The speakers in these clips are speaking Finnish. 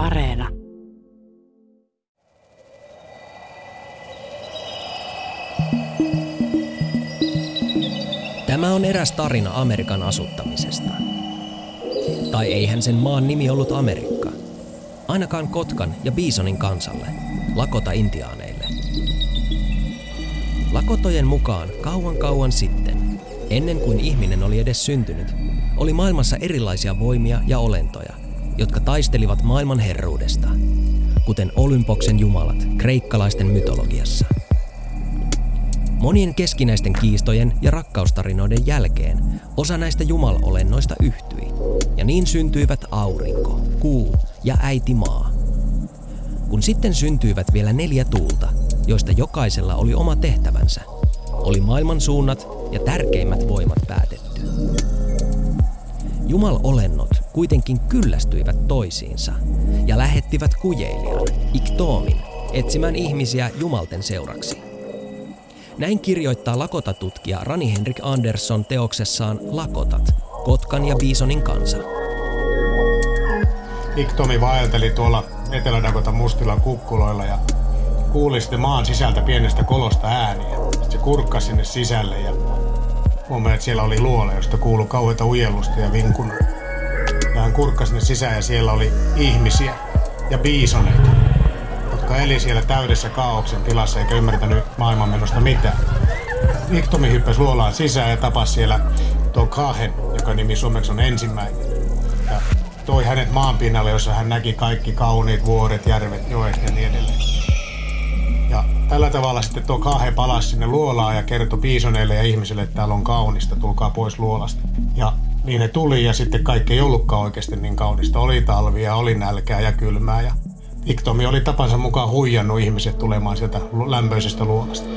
Areena. Tämä on eräs tarina Amerikan asuttamisesta. Tai eihän sen maan nimi ollut Amerikka. Ainakaan Kotkan ja Bisonin kansalle, Lakota-intiaaneille. Lakotojen mukaan kauan kauan sitten, ennen kuin ihminen oli edes syntynyt, oli maailmassa erilaisia voimia ja olentoja, jotka taistelivat maailman herruudesta, kuten Olympoksen jumalat kreikkalaisten mytologiassa. Monien keskinäisten kiistojen ja rakkaustarinoiden jälkeen osa näistä jumalolennoista yhtyi, ja niin syntyivät aurinko, kuu ja äiti maa. Kun sitten syntyivät vielä neljä tuulta, joista jokaisella oli oma tehtävänsä, oli maailman suunnat ja tärkeimmät voimat päätetty. Jumalolennot kuitenkin kyllästyivät toisiinsa ja lähettivät kujeilijan, Iktoomin, etsimään ihmisiä jumalten seuraksi. Näin kirjoittaa lakotatutkija Rani Henrik Andersson teoksessaan Lakotat, Kotkan ja Bisonin kansa. Iktomi vaelteli tuolla Etelä-Dakota mustilla kukkuloilla ja kuuli sitten maan sisältä pienestä kolosta ääniä. Sitten se kurkkasi sinne sisälle ja huomasi, että siellä oli luola, josta kuului kauheita ujellusta ja vinkuna. Kurkkasi sinne sisään ja siellä oli ihmisiä ja biisoneita, jotka eli siellä täydessä kaauksen tilassa eikä ymmärtänyt maailmanmenosta mitään. Iktomi hyppäsi luolaan sisään ja tapasi siellä tuon Kahen, joka nimi suomeksi on ensimmäinen. Ja toi hänet maanpinnalle, jossa hän näki kaikki kauniit vuoret, järvet, joet ja niin edelleen. Ja tällä tavalla sitten tuo Kahe palasi sinne luolaan ja kertoi piisoneille ja ihmisille, että täällä on kaunista, tulkaa pois luolasta. Ja niin ne tuli ja sitten kaikki ei ollutkaan oikeasti niin kaunista. Oli talvia, oli nälkää ja kylmää ja Iktomi oli tapansa mukaan huijannut ihmiset tulemaan sieltä lämpöisestä luolasta.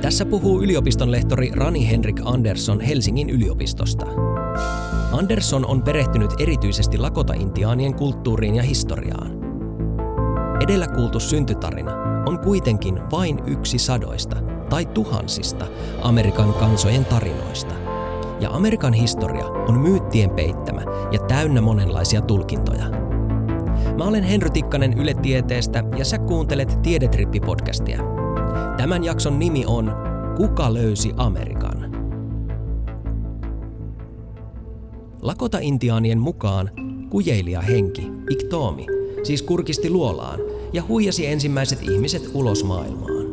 Tässä puhuu yliopiston lehtori Rani Henrik Andersson Helsingin yliopistosta. Andersson on perehtynyt erityisesti Lakota-intiaanien kulttuuriin ja historiaan. Edellä kuultu syntytarina on kuitenkin vain yksi sadoista tai tuhansista Amerikan kansojen tarinoista. Ja Amerikan historia on myyttien peittämä ja täynnä monenlaisia tulkintoja. Mä olen Henry Tikkanen Yle Tieteestä ja sä kuuntelet Tiedetrippi-podcastia. Tämän jakson nimi on Kuka löysi Amerikan? Lakota-intiaanien mukaan kujeilija henki, Iktoomi, siis kurkisti luolaan ja huijasi ensimmäiset ihmiset ulos maailmaan.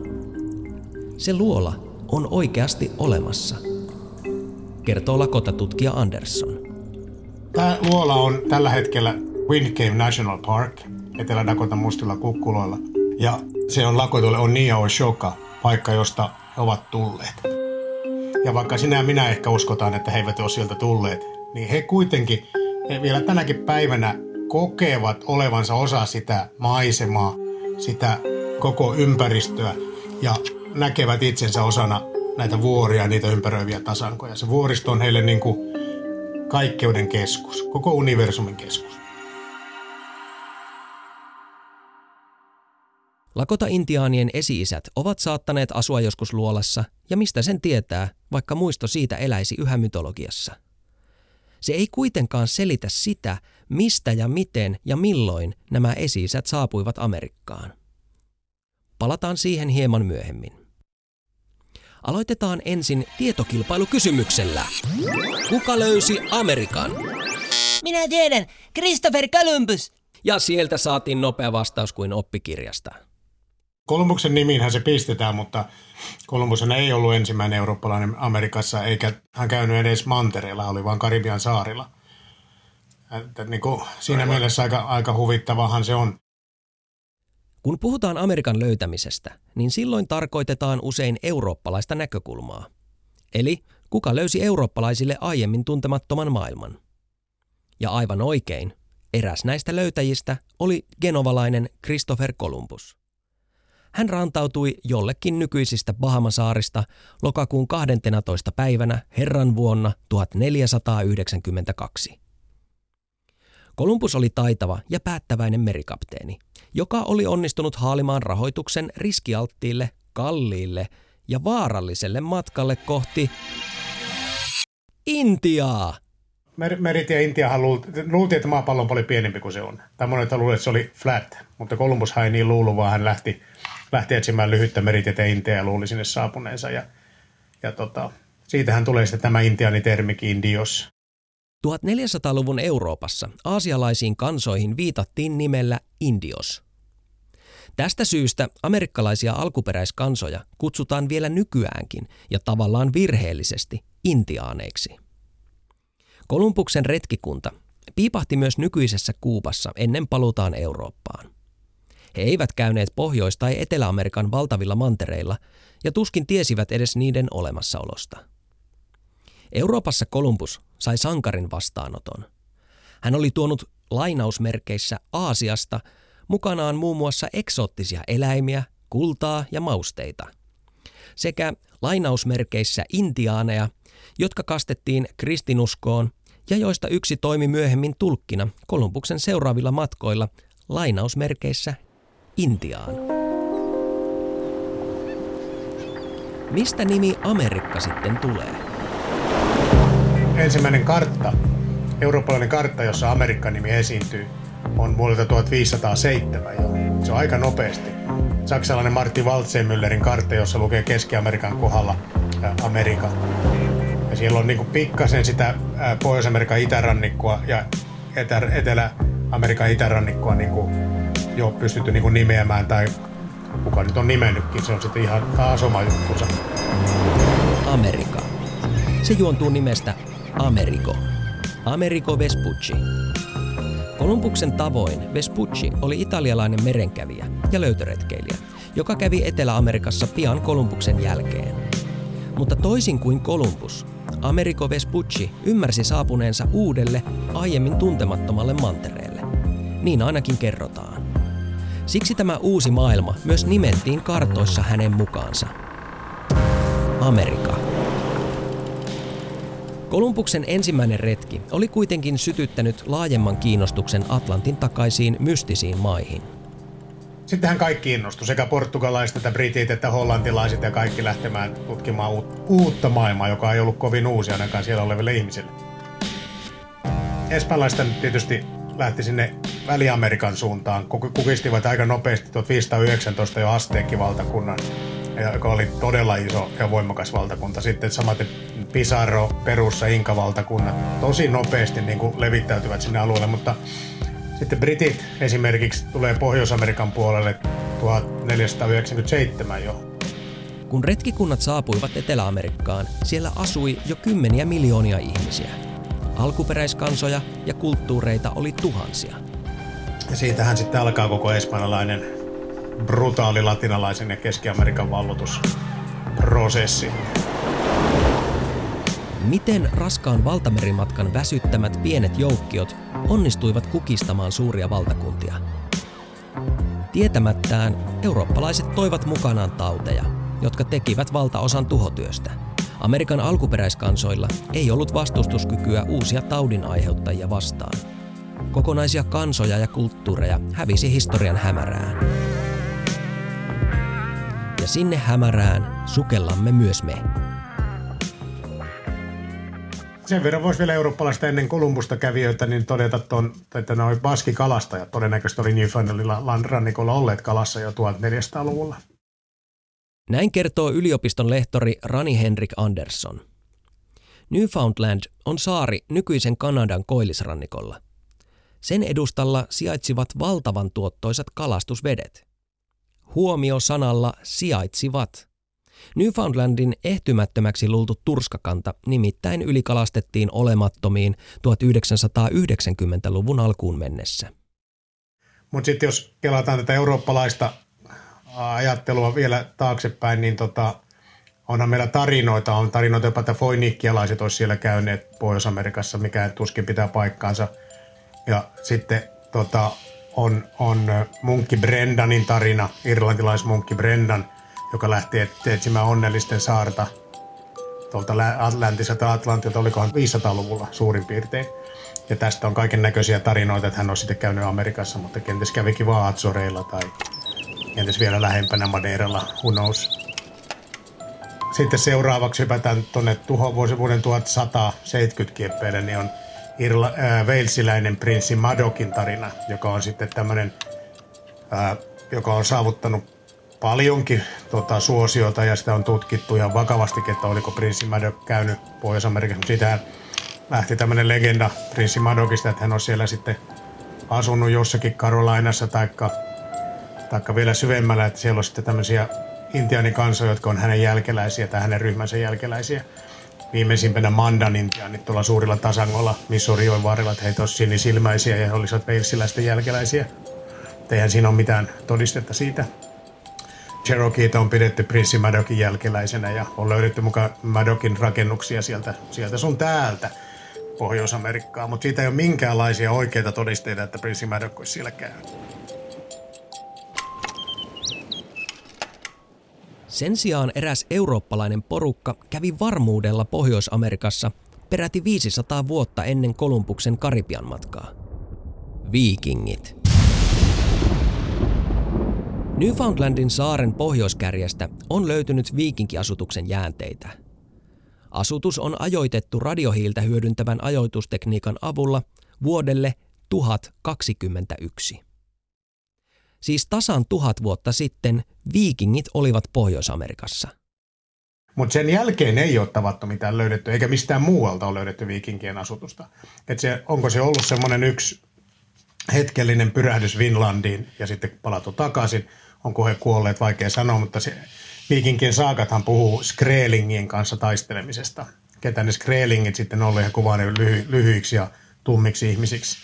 Se luola on oikeasti olemassa, kertoo Lakota-tutkija Andersson. Tämä luola on tällä hetkellä Wind Cave National Park Etelä-Dakota mustilla kukkuloilla. Ja se on Lakotolle on Nia Shoka, paikka, josta he ovat tulleet. Ja vaikka sinä ja minä ehkä uskotaan, että he eivät ole sieltä tulleet, niin he kuitenkin he vielä tänäkin päivänä kokevat olevansa osa sitä maisemaa, sitä koko ympäristöä ja näkevät itsensä osana näitä vuoria ja niitä ympäröiviä tasankoja. Se vuoristo on heille niin kuin kaikkeuden keskus, koko universumin keskus. Lakota-intiaanien esi-isät ovat saattaneet asua joskus luolassa, ja mistä sen tietää, vaikka muisto siitä eläisi yhä mytologiassa. Se ei kuitenkaan selitä sitä, mistä ja miten ja milloin nämä esi-isät saapuivat Amerikkaan. Palataan siihen hieman myöhemmin. Aloitetaan ensin tietokilpailukysymyksellä. Kuka löysi Amerikan? Minä tiedän, Christopher Columbus. Ja sieltä saatiin nopea vastaus kuin oppikirjasta. Kolumbuksen nimiinhän se pistetään, mutta Kolumbushan ei ollut ensimmäinen eurooppalainen Amerikassa, eikä hän käynyt edes mantereella, oli vain Karibian saarilla. Että niin kuin, siinä Aivan. mielessä aika, aika huvittavahan se on. Kun puhutaan Amerikan löytämisestä, niin silloin tarkoitetaan usein eurooppalaista näkökulmaa. Eli kuka löysi eurooppalaisille aiemmin tuntemattoman maailman. Ja aivan oikein, eräs näistä löytäjistä oli genovalainen Christopher Columbus. Hän rantautui jollekin nykyisistä Bahamasaarista lokakuun 12. päivänä Herran vuonna 1492. Kolumbus oli taitava ja päättäväinen merikapteeni, joka oli onnistunut haalimaan rahoituksen riskialttiille, kalliille ja vaaralliselle matkalle kohti Intiaa. Mer- Meritie Intiahan luultiin, luulti, että maapallo paljon pienempi kuin se on. Tai monet luulivat, että se oli flat, mutta Kolumbus ei niin luullut, vaan hän lähti, lähti etsimään lyhyttä meritietä Intia ja luuli sinne saapuneensa. Ja, ja tota, siitähän tulee sitten tämä intiaanitermikin Indios. 1400-luvun Euroopassa aasialaisiin kansoihin viitattiin nimellä Indios. Tästä syystä amerikkalaisia alkuperäiskansoja kutsutaan vielä nykyäänkin ja tavallaan virheellisesti intiaaneiksi. Kolumbuksen retkikunta piipahti myös nykyisessä Kuubassa ennen paluutaan Eurooppaan. He eivät käyneet Pohjois- tai Etelä-Amerikan valtavilla mantereilla ja tuskin tiesivät edes niiden olemassaolosta. Euroopassa Kolumbus sai sankarin vastaanoton. Hän oli tuonut lainausmerkeissä Aasiasta mukanaan muun muassa eksoottisia eläimiä, kultaa ja mausteita. Sekä lainausmerkeissä intiaaneja, jotka kastettiin kristinuskoon ja joista yksi toimi myöhemmin tulkkina Kolumbuksen seuraavilla matkoilla lainausmerkeissä Intiaan. Mistä nimi Amerikka sitten tulee? Ensimmäinen kartta, eurooppalainen kartta, jossa Amerikka-nimi esiintyy, on vuodelta 1507 jo. Se on aika nopeasti. Saksalainen Martti Waltzenmüllerin kartta, jossa lukee Keski-Amerikan kohdalla Amerika. Ja siellä on niin pikkasen sitä Pohjois-Amerikan itärannikkoa ja Etelä-Amerikan itärannikkoa niin jo pystytty niin nimeämään tai kuka nyt on nimennytkin, se on sitten ihan taas oma juttunsa. Amerika. Se juontuu nimestä Americo. Americo Vespucci. Kolumbuksen tavoin Vespucci oli italialainen merenkävijä ja löytöretkeilijä, joka kävi Etelä-Amerikassa pian Kolumbuksen jälkeen. Mutta toisin kuin Kolumbus, Americo Vespucci ymmärsi saapuneensa uudelle, aiemmin tuntemattomalle mantereelle. Niin ainakin kerrotaan. Siksi tämä uusi maailma myös nimettiin kartoissa hänen mukaansa. Amerika. Kolumbuksen ensimmäinen retki oli kuitenkin sytyttänyt laajemman kiinnostuksen Atlantin takaisiin mystisiin maihin. Sittenhän kaikki innostui, sekä portugalaiset että britit että hollantilaiset ja kaikki lähtemään tutkimaan uutta maailmaa, joka ei ollut kovin uusi ainakaan siellä oleville ihmisille. Espanjalaista tietysti lähti sinne Väli-Amerikan suuntaan, kukistivat aika nopeasti 1519 jo Asteekki-valtakunnan, joka oli todella iso ja voimakas valtakunta. Sitten samaten Pizarro, Perussa, Inka-valtakunnat tosi nopeasti niin kuin levittäytyvät sinne alueelle, mutta sitten Britit esimerkiksi tulee Pohjois-Amerikan puolelle 1497 jo. Kun retkikunnat saapuivat Etelä-Amerikkaan, siellä asui jo kymmeniä miljoonia ihmisiä. Alkuperäiskansoja ja kulttuureita oli tuhansia. Ja siitähän sitten alkaa koko espanjalainen brutaali latinalaisen ja Keski-Amerikan vallotusprosessi. Miten raskaan valtamerimatkan väsyttämät pienet joukkiot onnistuivat kukistamaan suuria valtakuntia? Tietämättään eurooppalaiset toivat mukanaan tauteja, jotka tekivät valtaosan tuhotyöstä. Amerikan alkuperäiskansoilla ei ollut vastustuskykyä uusia taudin aiheuttajia vastaan. Kokonaisia kansoja ja kulttuureja hävisi historian hämärään. Ja sinne hämärään sukellamme myös me. Sen verran voisi vielä eurooppalaista ennen Kolumbusta kävijöitä niin todeta, ton, että noin baskikalastajat todennäköisesti oli Newfoundlandilla rannikolla olleet kalassa jo 1400-luvulla. Näin kertoo yliopiston lehtori Rani Henrik Andersson. Newfoundland on saari nykyisen Kanadan koillisrannikolla. Sen edustalla sijaitsivat valtavan tuottoisat kalastusvedet. Huomio sanalla sijaitsivat – Newfoundlandin ehtymättömäksi luultu turskakanta nimittäin ylikalastettiin olemattomiin 1990-luvun alkuun mennessä. Mutta sitten jos kelataan tätä eurooppalaista ajattelua vielä taaksepäin, niin tota, onhan meillä tarinoita. On tarinoita jopa, että foinikkialaiset olisi siellä käyneet Pohjois-Amerikassa, mikä tuskin pitää paikkaansa. Ja sitten tota, on, on munkki Brendanin tarina, irlantilaismunkki Brendan – joka lähti etsimään onnellisten saarta tuolta läntiseltä Atlantilta, olikohan 500-luvulla suurin piirtein. Ja tästä on kaiken näköisiä tarinoita, että hän on sitten käynyt Amerikassa, mutta kenties kävikin vaan Azoreilla tai kenties vielä lähempänä Madeiralla, who knows. Sitten seuraavaksi hypätään tuonne tuho vuoden 1170 kieppeille, niin on irla, ää, veilsiläinen prinssi Madokin tarina, joka on sitten tämmöinen, ää, joka on saavuttanut paljonkin tota, suosiota ja sitä on tutkittu ihan vakavasti, että oliko prinssi Madok käynyt Pohjois-Amerikassa. Siitä lähti tämmöinen legenda prinssi Madokista, että hän on siellä sitten asunut jossakin Karolainassa taikka, taikka vielä syvemmällä, että siellä on sitten tämmöisiä intiaanikansoja, jotka on hänen jälkeläisiä tai hänen ryhmänsä jälkeläisiä. Viimeisimpänä Mandan intiaanit tuolla suurilla tasangolla Missourijoen varrella, että heitä olisivat sinisilmäisiä ja he olisivat veilsiläisten jälkeläisiä. Eihän siinä ole mitään todistetta siitä. Cherokeeta on pidetty prinssi Madokin jälkeläisenä ja on löydetty mukaan Madokin rakennuksia sieltä, sieltä sun täältä Pohjois-Amerikkaa, mutta siitä ei ole minkäänlaisia oikeita todisteita, että prinssi Madok olisi siellä käynyt. Sen sijaan eräs eurooppalainen porukka kävi varmuudella Pohjois-Amerikassa peräti 500 vuotta ennen Kolumbuksen Karibian matkaa. Viikingit. Newfoundlandin saaren pohjoiskärjestä on löytynyt viikinkiasutuksen jäänteitä. Asutus on ajoitettu radiohiiltä hyödyntävän ajoitustekniikan avulla vuodelle 1021. Siis tasan tuhat vuotta sitten viikingit olivat Pohjois-Amerikassa. Mutta sen jälkeen ei ole tavattu mitään löydetty, eikä mistään muualta ole löydetty viikinkien asutusta. Et se, onko se ollut semmoinen yksi hetkellinen pyrähdys Vinlandiin ja sitten palatu takaisin, onko he kuolleet, vaikea sanoa, mutta se, viikinkien saakathan puhuu Skrelingien kanssa taistelemisesta. Ketä ne Skrelingit sitten olleet ja kuvaa ne lyhy, lyhyiksi ja tummiksi ihmisiksi.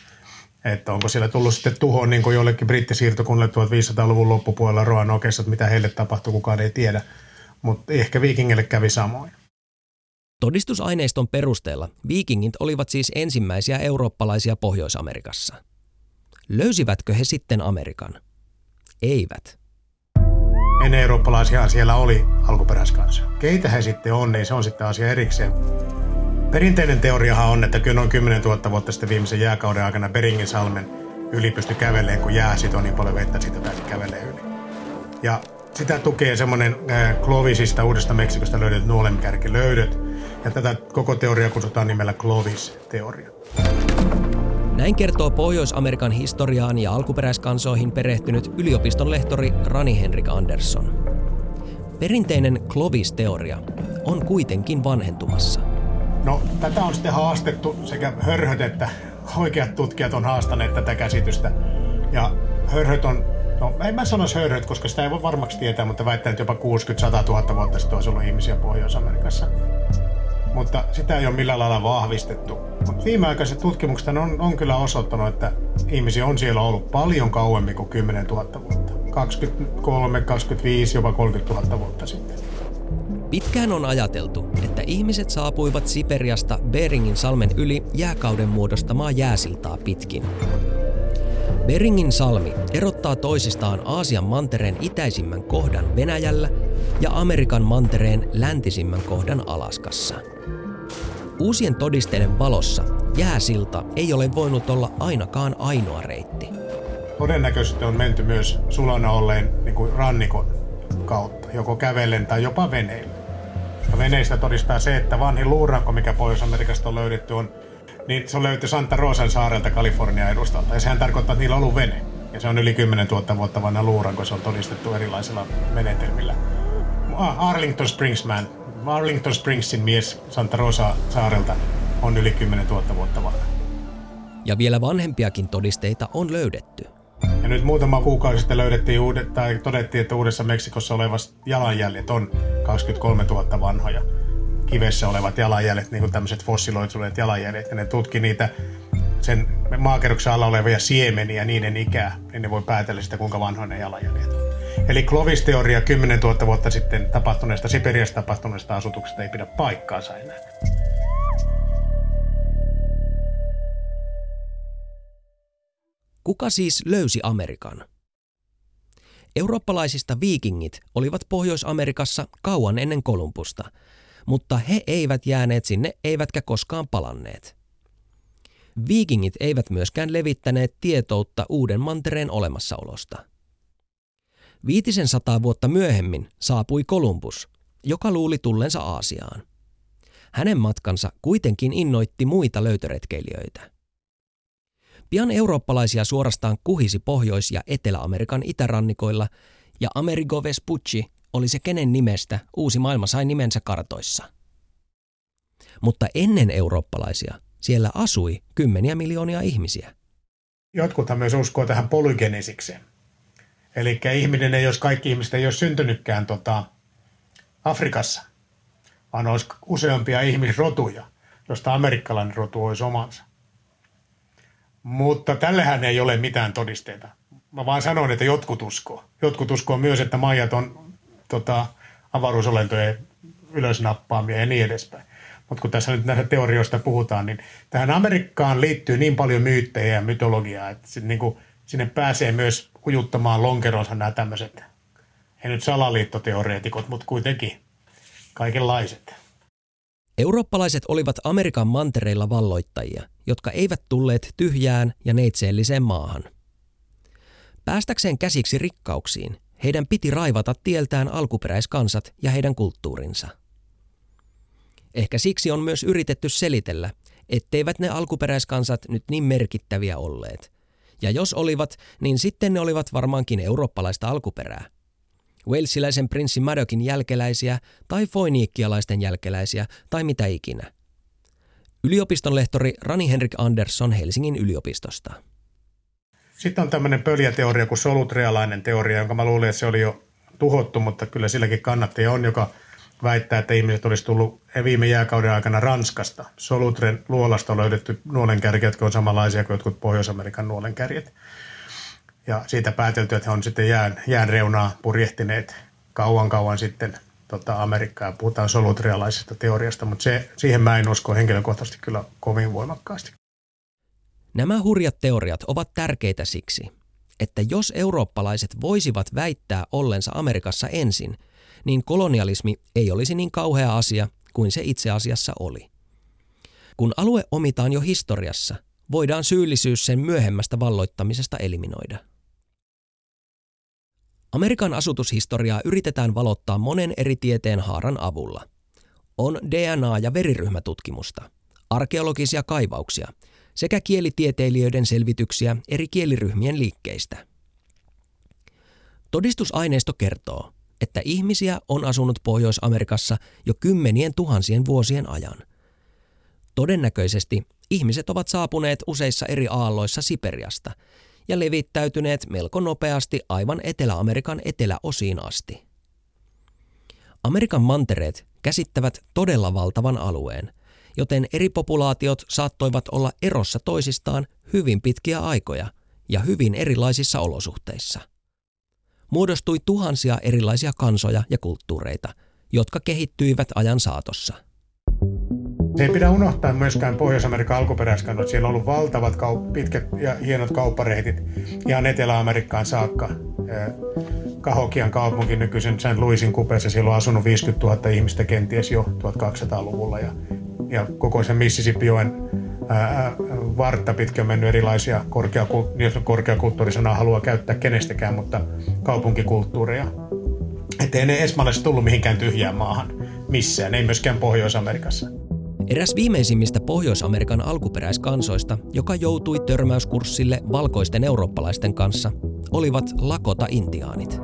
Että onko siellä tullut sitten tuho niin kuin jollekin brittisiirtokunnille 1500-luvun loppupuolella Roanokeessa, että mitä heille tapahtui, kukaan ei tiedä. Mutta ehkä viikingille kävi samoin. Todistusaineiston perusteella viikingit olivat siis ensimmäisiä eurooppalaisia Pohjois-Amerikassa. Löysivätkö he sitten Amerikan? Eivät. Ennen eurooppalaisia siellä oli alkuperäiskansa. Keitä he sitten on, niin se on sitten asia erikseen. Perinteinen teoriahan on, että kyllä noin 10 000 vuotta sitten viimeisen jääkauden aikana Beringin salmen yli pystyi kävelemään, kun jää sitoi niin paljon vettä, siitä pääsi kävelemään yli. Ja sitä tukee semmoinen äh, Clovisista uudesta Meksikosta löydetyt nuolenkärkilöydöt. Ja tätä koko teoriaa kutsutaan nimellä Clovis-teoria. Näin kertoo Pohjois-Amerikan historiaan ja alkuperäiskansoihin perehtynyt yliopiston lehtori Rani Henrik Andersson. Perinteinen Clovis-teoria on kuitenkin vanhentumassa. No, tätä on sitten haastettu sekä hörhöt että oikeat tutkijat on haastaneet tätä käsitystä. Ja hörhöt on, no en mä sanoisi hörhöt, koska sitä ei voi varmaksi tietää, mutta väittää, että jopa 60-100 000 vuotta sitten olisi ollut ihmisiä Pohjois-Amerikassa. Mutta sitä ei ole millään lailla vahvistettu. Viimeaikaiset tutkimukset on, on kyllä osoittanut, että ihmisiä on siellä ollut paljon kauemmin kuin 10 000 vuotta. 23, 25, jopa 30 000 vuotta sitten. Pitkään on ajateltu, että ihmiset saapuivat Siperiasta Beringin salmen yli jääkauden muodostamaa jääsiltaa pitkin. Beringin salmi erottaa toisistaan Aasian mantereen itäisimmän kohdan Venäjällä ja Amerikan mantereen läntisimmän kohdan Alaskassa. Uusien todisteiden valossa jääsilta ei ole voinut olla ainakaan ainoa reitti. Todennäköisesti on menty myös sulana olleen niin kuin rannikon kautta, joko kävellen tai jopa veneillä. Ja veneistä todistaa se, että vanhin luuranko, mikä Pohjois-Amerikasta on löydetty, on, niin se on löytynyt Santa Rosan saarelta Kalifornian edustalta. Ja sehän tarkoittaa, että niillä on ollut vene. Ja se on yli 10 000 vuotta vanha luuranko, se on todistettu erilaisilla menetelmillä. Arlington Springsman, Arlington Springsin mies Santa Rosa saarelta on yli 10 000 vuotta vanha. Ja vielä vanhempiakin todisteita on löydetty. Ja nyt muutama kuukausi sitten löydettiin uudet, tai todettiin, että Uudessa Meksikossa olevat jalanjäljet on 23 000 vanhoja. Kivessä olevat jalanjäljet, niin kuin tämmöiset fossiloituneet jalanjäljet, ja ne tutki niitä sen maakerroksen alla olevia siemeniä, niiden ikää, niin ne voi päätellä sitä, kuinka vanhoja ne jalanjäljet. Eli Clovis-teoria 10 000 vuotta sitten tapahtuneesta, Siperiassa tapahtuneesta asutuksesta ei pidä paikkaansa enää. Kuka siis löysi Amerikan? Eurooppalaisista viikingit olivat Pohjois-Amerikassa kauan ennen Kolumbusta, mutta he eivät jääneet sinne eivätkä koskaan palanneet. Viikingit eivät myöskään levittäneet tietoutta uuden mantereen olemassaolosta. Viitisen sataa vuotta myöhemmin saapui Kolumbus, joka luuli tullensa Aasiaan. hänen matkansa kuitenkin innoitti muita löytöretkeilijöitä. Pian eurooppalaisia suorastaan kuhisi Pohjois- ja Etelä-Amerikan itärannikoilla, ja Amerigo Vespucci oli se kenen nimestä uusi maailma sai nimensä kartoissa. Mutta ennen eurooppalaisia siellä asui kymmeniä miljoonia ihmisiä. Jotkuthan myös uskoo tähän polygenesikseen. Eli ihminen ei jos kaikki ihmiset ei ole syntynytkään tota, Afrikassa, vaan olisi useampia ihmisrotuja, josta amerikkalainen rotu olisi omansa. Mutta tällähän ei ole mitään todisteita. Mä vaan sanon, että jotkut uskoo. Jotkut uskoo myös, että maijat on tota, avaruusolentojen ylösnappaamia ja niin edespäin. Mutta kun tässä nyt näistä teorioista puhutaan, niin tähän Amerikkaan liittyy niin paljon myyttejä ja mytologiaa, että niin kuin, sinne pääsee myös ujuttamaan lonkeronsa nämä tämmöiset, ei nyt salaliittoteoreetikot, mutta kuitenkin kaikenlaiset. Eurooppalaiset olivat Amerikan mantereilla valloittajia, jotka eivät tulleet tyhjään ja neitseelliseen maahan. Päästäkseen käsiksi rikkauksiin, heidän piti raivata tieltään alkuperäiskansat ja heidän kulttuurinsa. Ehkä siksi on myös yritetty selitellä, etteivät ne alkuperäiskansat nyt niin merkittäviä olleet. Ja jos olivat, niin sitten ne olivat varmaankin eurooppalaista alkuperää. Walesilaisen prinssi Madokin jälkeläisiä tai foiniikkialaisten jälkeläisiä tai mitä ikinä. Yliopiston lehtori Rani Henrik Andersson Helsingin yliopistosta. Sitten on tämmöinen pöljäteoria kuin solutrealainen teoria, jonka mä luulin, että se oli jo tuhottu, mutta kyllä silläkin kannattaja on, joka väittää, että ihmiset olisi tullut viime jääkauden aikana Ranskasta. Solutren luolasta on löydetty nuolenkärjet, jotka on samanlaisia kuin jotkut Pohjois-Amerikan nuolenkärjet. Ja siitä päätelty, että he on sitten jään, jään reunaa purjehtineet kauan kauan sitten tota Amerikkaa. Puhutaan solutrealaisesta teoriasta, mutta se, siihen mä en usko henkilökohtaisesti kyllä kovin voimakkaasti. Nämä hurjat teoriat ovat tärkeitä siksi, että jos eurooppalaiset voisivat väittää ollensa Amerikassa ensin, niin kolonialismi ei olisi niin kauhea asia kuin se itse asiassa oli. Kun alue omitaan jo historiassa, voidaan syyllisyys sen myöhemmästä valloittamisesta eliminoida. Amerikan asutushistoriaa yritetään valottaa monen eri tieteen haaran avulla. On DNA- ja veriryhmätutkimusta, arkeologisia kaivauksia sekä kielitieteilijöiden selvityksiä eri kieliryhmien liikkeistä. Todistusaineisto kertoo, että ihmisiä on asunut Pohjois-Amerikassa jo kymmenien tuhansien vuosien ajan. Todennäköisesti ihmiset ovat saapuneet useissa eri aalloissa Siperiasta ja levittäytyneet melko nopeasti aivan Etelä-Amerikan eteläosiin asti. Amerikan mantereet käsittävät todella valtavan alueen, joten eri populaatiot saattoivat olla erossa toisistaan hyvin pitkiä aikoja ja hyvin erilaisissa olosuhteissa – muodostui tuhansia erilaisia kansoja ja kulttuureita, jotka kehittyivät ajan saatossa. Se ei pidä unohtaa myöskään Pohjois-Amerikan alkuperäiskannot. Siellä on ollut valtavat kaup- pitkät ja hienot kauppareitit ihan Etelä-Amerikkaan saakka. Kahokian kaupunki nykyisen St. Louisin kupeessa, siellä on asunut 50 000 ihmistä kenties jo 1200-luvulla. Ja, ja koko sen Mississippi-joen vartta pitkä on mennyt erilaisia korkeaku- jos korkeakulttuurisanaa haluaa käyttää kenestäkään, mutta kaupunkikulttuureja. Että ei ne esmalaiset tullut mihinkään tyhjään maahan missään, ei myöskään Pohjois-Amerikassa. Eräs viimeisimmistä Pohjois-Amerikan alkuperäiskansoista, joka joutui törmäyskurssille valkoisten eurooppalaisten kanssa, olivat Lakota-intiaanit.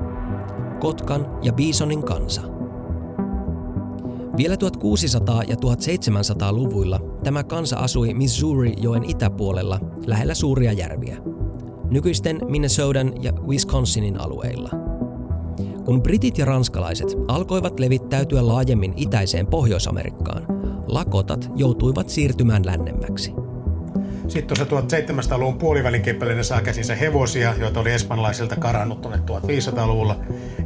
Kotkan ja Bisonin kansa – vielä 1600- ja 1700-luvuilla tämä kansa asui Missouri-joen itäpuolella lähellä suuria järviä, nykyisten Minnesotan ja Wisconsinin alueilla. Kun britit ja ranskalaiset alkoivat levittäytyä laajemmin itäiseen Pohjois-Amerikkaan, lakotat joutuivat siirtymään lännemmäksi – sitten tuossa 1700-luvun puolivälin kippelinen saa käsinsä hevosia, joita oli espanjalaisilta karannut tuonne 1500-luvulla.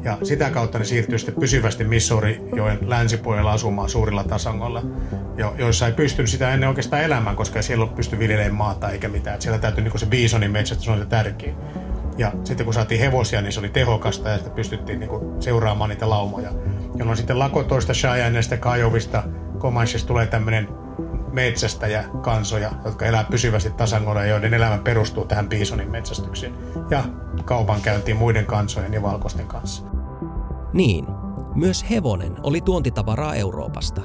Ja sitä kautta ne siirtyi sitten pysyvästi Missouri-joen länsipuolella asumaan suurilla tasangoilla, jo, joissa ei pystynyt sitä ennen oikeastaan elämään, koska siellä ei pysty viljelemään maata eikä mitään. Et siellä täytyy niin se bisonin metsästys on se tärkein. Ja sitten kun saatiin hevosia, niin se oli tehokasta ja sitten pystyttiin niin seuraamaan niitä laumoja. Jolloin sitten lakotoista, Cheyenneista, Kajovista, Comanchesta tulee tämmöinen metsästäjä kansoja, jotka elää pysyvästi tasangolla ja joiden elämä perustuu tähän biisonin metsästykseen ja kaupankäyntiin muiden kansojen ja valkoisten kanssa. Niin, myös hevonen oli tuontitavaraa Euroopasta.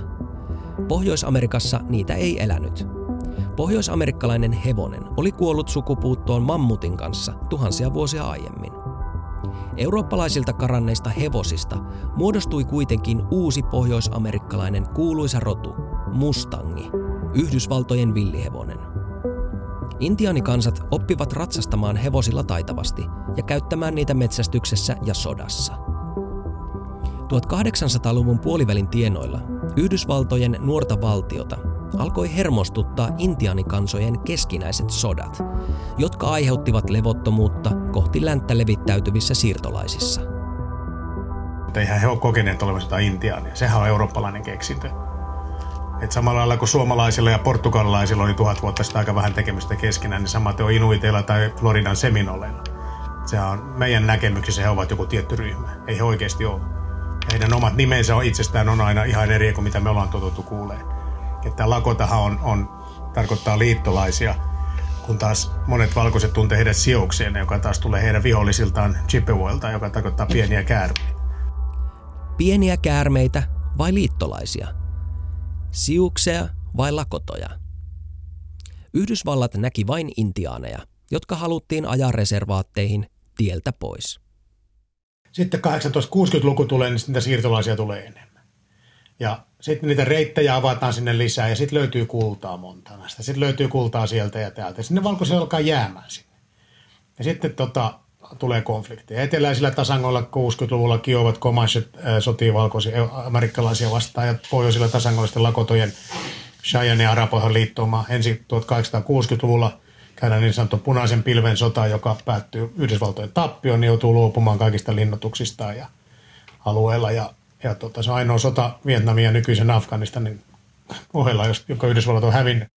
Pohjois-Amerikassa niitä ei elänyt. Pohjoisamerikkalainen hevonen oli kuollut sukupuuttoon mammutin kanssa tuhansia vuosia aiemmin. Eurooppalaisilta karanneista hevosista muodostui kuitenkin uusi pohjoisamerikkalainen kuuluisa rotu, mustangi, Yhdysvaltojen villihevonen. Intiaanikansat oppivat ratsastamaan hevosilla taitavasti ja käyttämään niitä metsästyksessä ja sodassa. 1800-luvun puolivälin tienoilla Yhdysvaltojen nuorta valtiota alkoi hermostuttaa intiaanikansojen keskinäiset sodat, jotka aiheuttivat levottomuutta kohti länttä levittäytyvissä siirtolaisissa. Eihän he ole kokeneet olevansa intiaania. Sehän on eurooppalainen keksintö. Et samalla lailla kuin suomalaisilla ja portugalilaisilla oli tuhat vuotta sitten aika vähän tekemistä keskenään, niin samaten on inuiteilla tai Floridan seminoleilla. Se on meidän näkemyksessä he ovat joku tietty ryhmä. Ei he oikeasti ole. Heidän omat nimensä on itsestään on aina ihan eri kuin mitä me ollaan totuttu kuuleen. Että Lakotahan on, on, tarkoittaa liittolaisia, kun taas monet valkoiset tuntee heidän sioukseen, joka taas tulee heidän vihollisiltaan Chippewailta, joka tarkoittaa pieniä käärmeitä. Pieniä käärmeitä vai liittolaisia? Siukseja vai lakotoja? Yhdysvallat näki vain intiaaneja, jotka haluttiin ajaa reservaatteihin tieltä pois. Sitten 1860-luku tulee, niin niitä siirtolaisia tulee enemmän. Ja sitten niitä reittejä avataan sinne lisää ja sitten löytyy kultaa Montanasta. Sitten löytyy kultaa sieltä ja täältä. Sinne valkoisia alkaa jäämään sinne. Ja sitten tota, tulee konflikteja. Eteläisillä tasangoilla 60-luvulla Kiovat Comanche äh, sotii valkoisia amerikkalaisia vastaan ja pohjoisilla tasangoilla Lakotojen Cheyenne ja Arapahan liittouma ensin 1860-luvulla – käydään niin sanottu punaisen pilven sota, joka päättyy Yhdysvaltojen tappioon, niin joutuu luopumaan kaikista linnoituksistaan ja alueella. Ja, ja tota, se ainoa sota Vietnamin ja nykyisen Afganistanin ohella, joka Yhdysvallat on hävinnyt.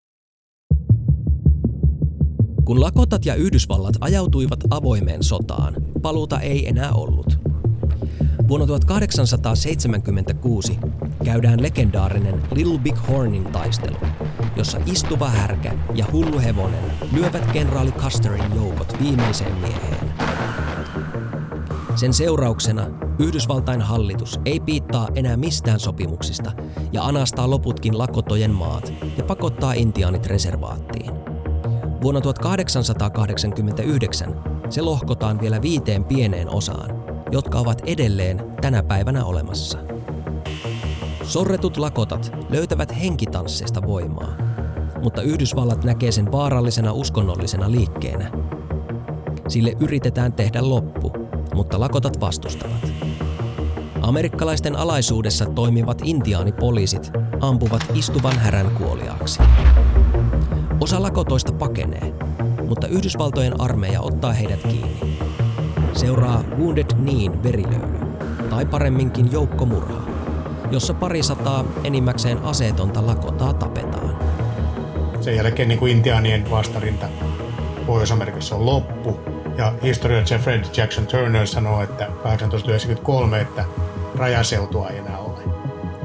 Kun Lakotat ja Yhdysvallat ajautuivat avoimeen sotaan, paluuta ei enää ollut. Vuonna 1876 käydään legendaarinen Little Big Hornin taistelu, jossa istuva härkä ja hullu hevonen lyövät kenraali Custerin joukot viimeiseen mieheen. Sen seurauksena Yhdysvaltain hallitus ei piittaa enää mistään sopimuksista ja anastaa loputkin lakotojen maat ja pakottaa intiaanit reservaattiin. Vuonna 1889 se lohkotaan vielä viiteen pieneen osaan, jotka ovat edelleen tänä päivänä olemassa. Sorretut lakotat löytävät henkitansseista voimaa, mutta Yhdysvallat näkee sen vaarallisena uskonnollisena liikkeenä. Sille yritetään tehdä loppu, mutta lakotat vastustavat. Amerikkalaisten alaisuudessa toimivat intiaanipoliisit ampuvat istuvan härän kuoliaaksi. Osa lakotoista pakenee, mutta Yhdysvaltojen armeija ottaa heidät kiinni. Seuraa Wounded Kneen verilöyly, tai paremminkin joukkomurha, jossa parisataa enimmäkseen aseetonta lakotaa tapetaan. Sen jälkeen niin kuin intiaanien vastarinta Pohjois-Amerikassa on loppu. Ja historian Jeffrey Jackson Turner sanoo, että 1893, että rajaseutua ei enää ole.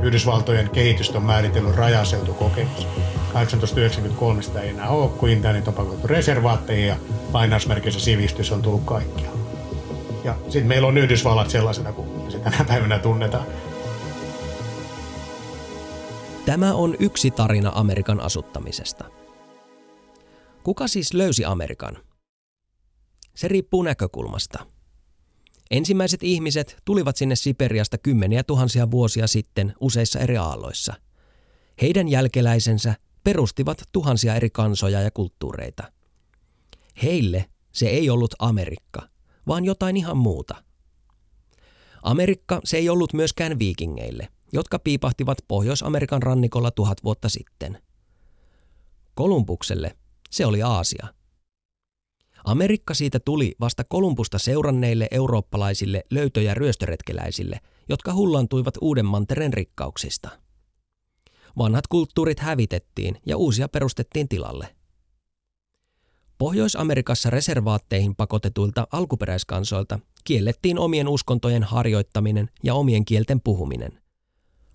Yhdysvaltojen kehitystä on määritellyt rajaseutukokemus. 1893 sitä ei enää ole, kun intiaanit on pakotettu reservaatteihin ja lainausmerkeissä sivistys on tullut kaikkialla. Ja sitten meillä on Yhdysvallat sellaisena kuin se tänä päivänä tunnetaan. Tämä on yksi tarina Amerikan asuttamisesta. Kuka siis löysi Amerikan? Se riippuu näkökulmasta. Ensimmäiset ihmiset tulivat sinne Siperiasta kymmeniä tuhansia vuosia sitten useissa eri aalloissa. Heidän jälkeläisensä perustivat tuhansia eri kansoja ja kulttuureita. Heille se ei ollut Amerikka, vaan jotain ihan muuta. Amerikka se ei ollut myöskään viikingeille, jotka piipahtivat Pohjois-Amerikan rannikolla tuhat vuotta sitten. Kolumbukselle se oli Aasia. Amerikka siitä tuli vasta Kolumbusta seuranneille eurooppalaisille löytö- ja ryöstöretkeläisille, jotka hullantuivat uuden mantereen rikkauksista. Vanhat kulttuurit hävitettiin ja uusia perustettiin tilalle. Pohjois-Amerikassa reservaatteihin pakotetuilta alkuperäiskansoilta kiellettiin omien uskontojen harjoittaminen ja omien kielten puhuminen.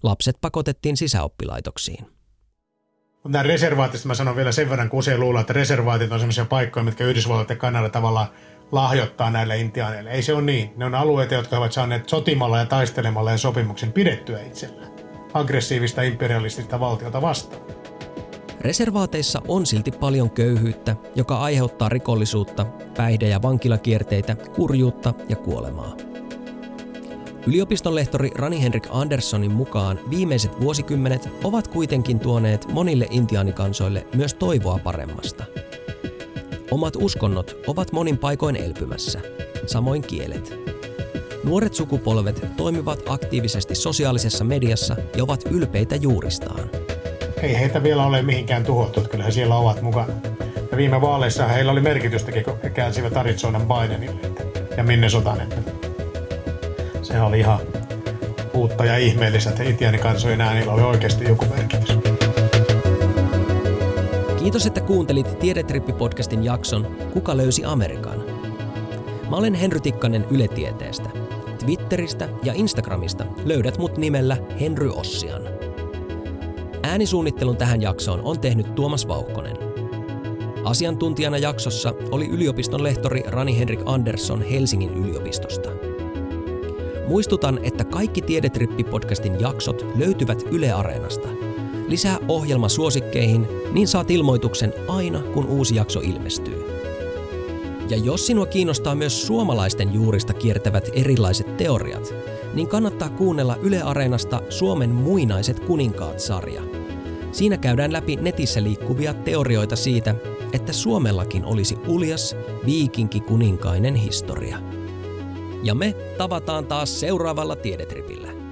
Lapset pakotettiin sisäoppilaitoksiin. Nämä reservaatista mä sanon vielä sen verran, kun usein luulla, että reservaatit on sellaisia paikkoja, mitkä Yhdysvallat ja Kanada tavallaan lahjoittaa näille intiaaneille. Ei se ole niin. Ne on alueita, jotka ovat saaneet sotimalla ja taistelemalla ja sopimuksen pidettyä itsellään. aggressiivista imperialistista valtiota vastaan. Reservaateissa on silti paljon köyhyyttä, joka aiheuttaa rikollisuutta, päihde- ja vankilakierteitä, kurjuutta ja kuolemaa. Yliopiston lehtori Rani Henrik Anderssonin mukaan viimeiset vuosikymmenet ovat kuitenkin tuoneet monille intiaanikansoille myös toivoa paremmasta. Omat uskonnot ovat monin paikoin elpymässä, samoin kielet. Nuoret sukupolvet toimivat aktiivisesti sosiaalisessa mediassa ja ovat ylpeitä juuristaan. Ei heitä vielä ole mihinkään tuhottu, kyllä he siellä ovat mukana. Ja viime vaaleissa heillä oli merkitystäkin, kun he käänsivät Arizonan Bidenille ja minne sotanen. Se oli ihan uutta ja ihmeellistä, että Intiaanikansojen äänillä oli oikeasti joku merkitys. Kiitos, että kuuntelit Tiedetrippi-podcastin jakson Kuka löysi Amerikan? Mä olen Henry Tikkanen Yle Tieteestä. Twitteristä ja Instagramista löydät mut nimellä Henry Ossian. Äänisuunnittelun tähän jaksoon on tehnyt Tuomas Vauhkonen. Asiantuntijana jaksossa oli yliopiston lehtori Rani Henrik Andersson Helsingin yliopistosta. Muistutan, että kaikki Tiedetrippi-podcastin jaksot löytyvät Yle Areenasta. Lisää ohjelma suosikkeihin, niin saat ilmoituksen aina, kun uusi jakso ilmestyy. Ja jos sinua kiinnostaa myös suomalaisten juurista kiertävät erilaiset teoriat, niin kannattaa kuunnella Yle Areenasta Suomen muinaiset kuninkaat-sarja. Siinä käydään läpi netissä liikkuvia teorioita siitä, että Suomellakin olisi uljas viikinki kuninkainen historia. Ja me tavataan taas seuraavalla tiedetripillä.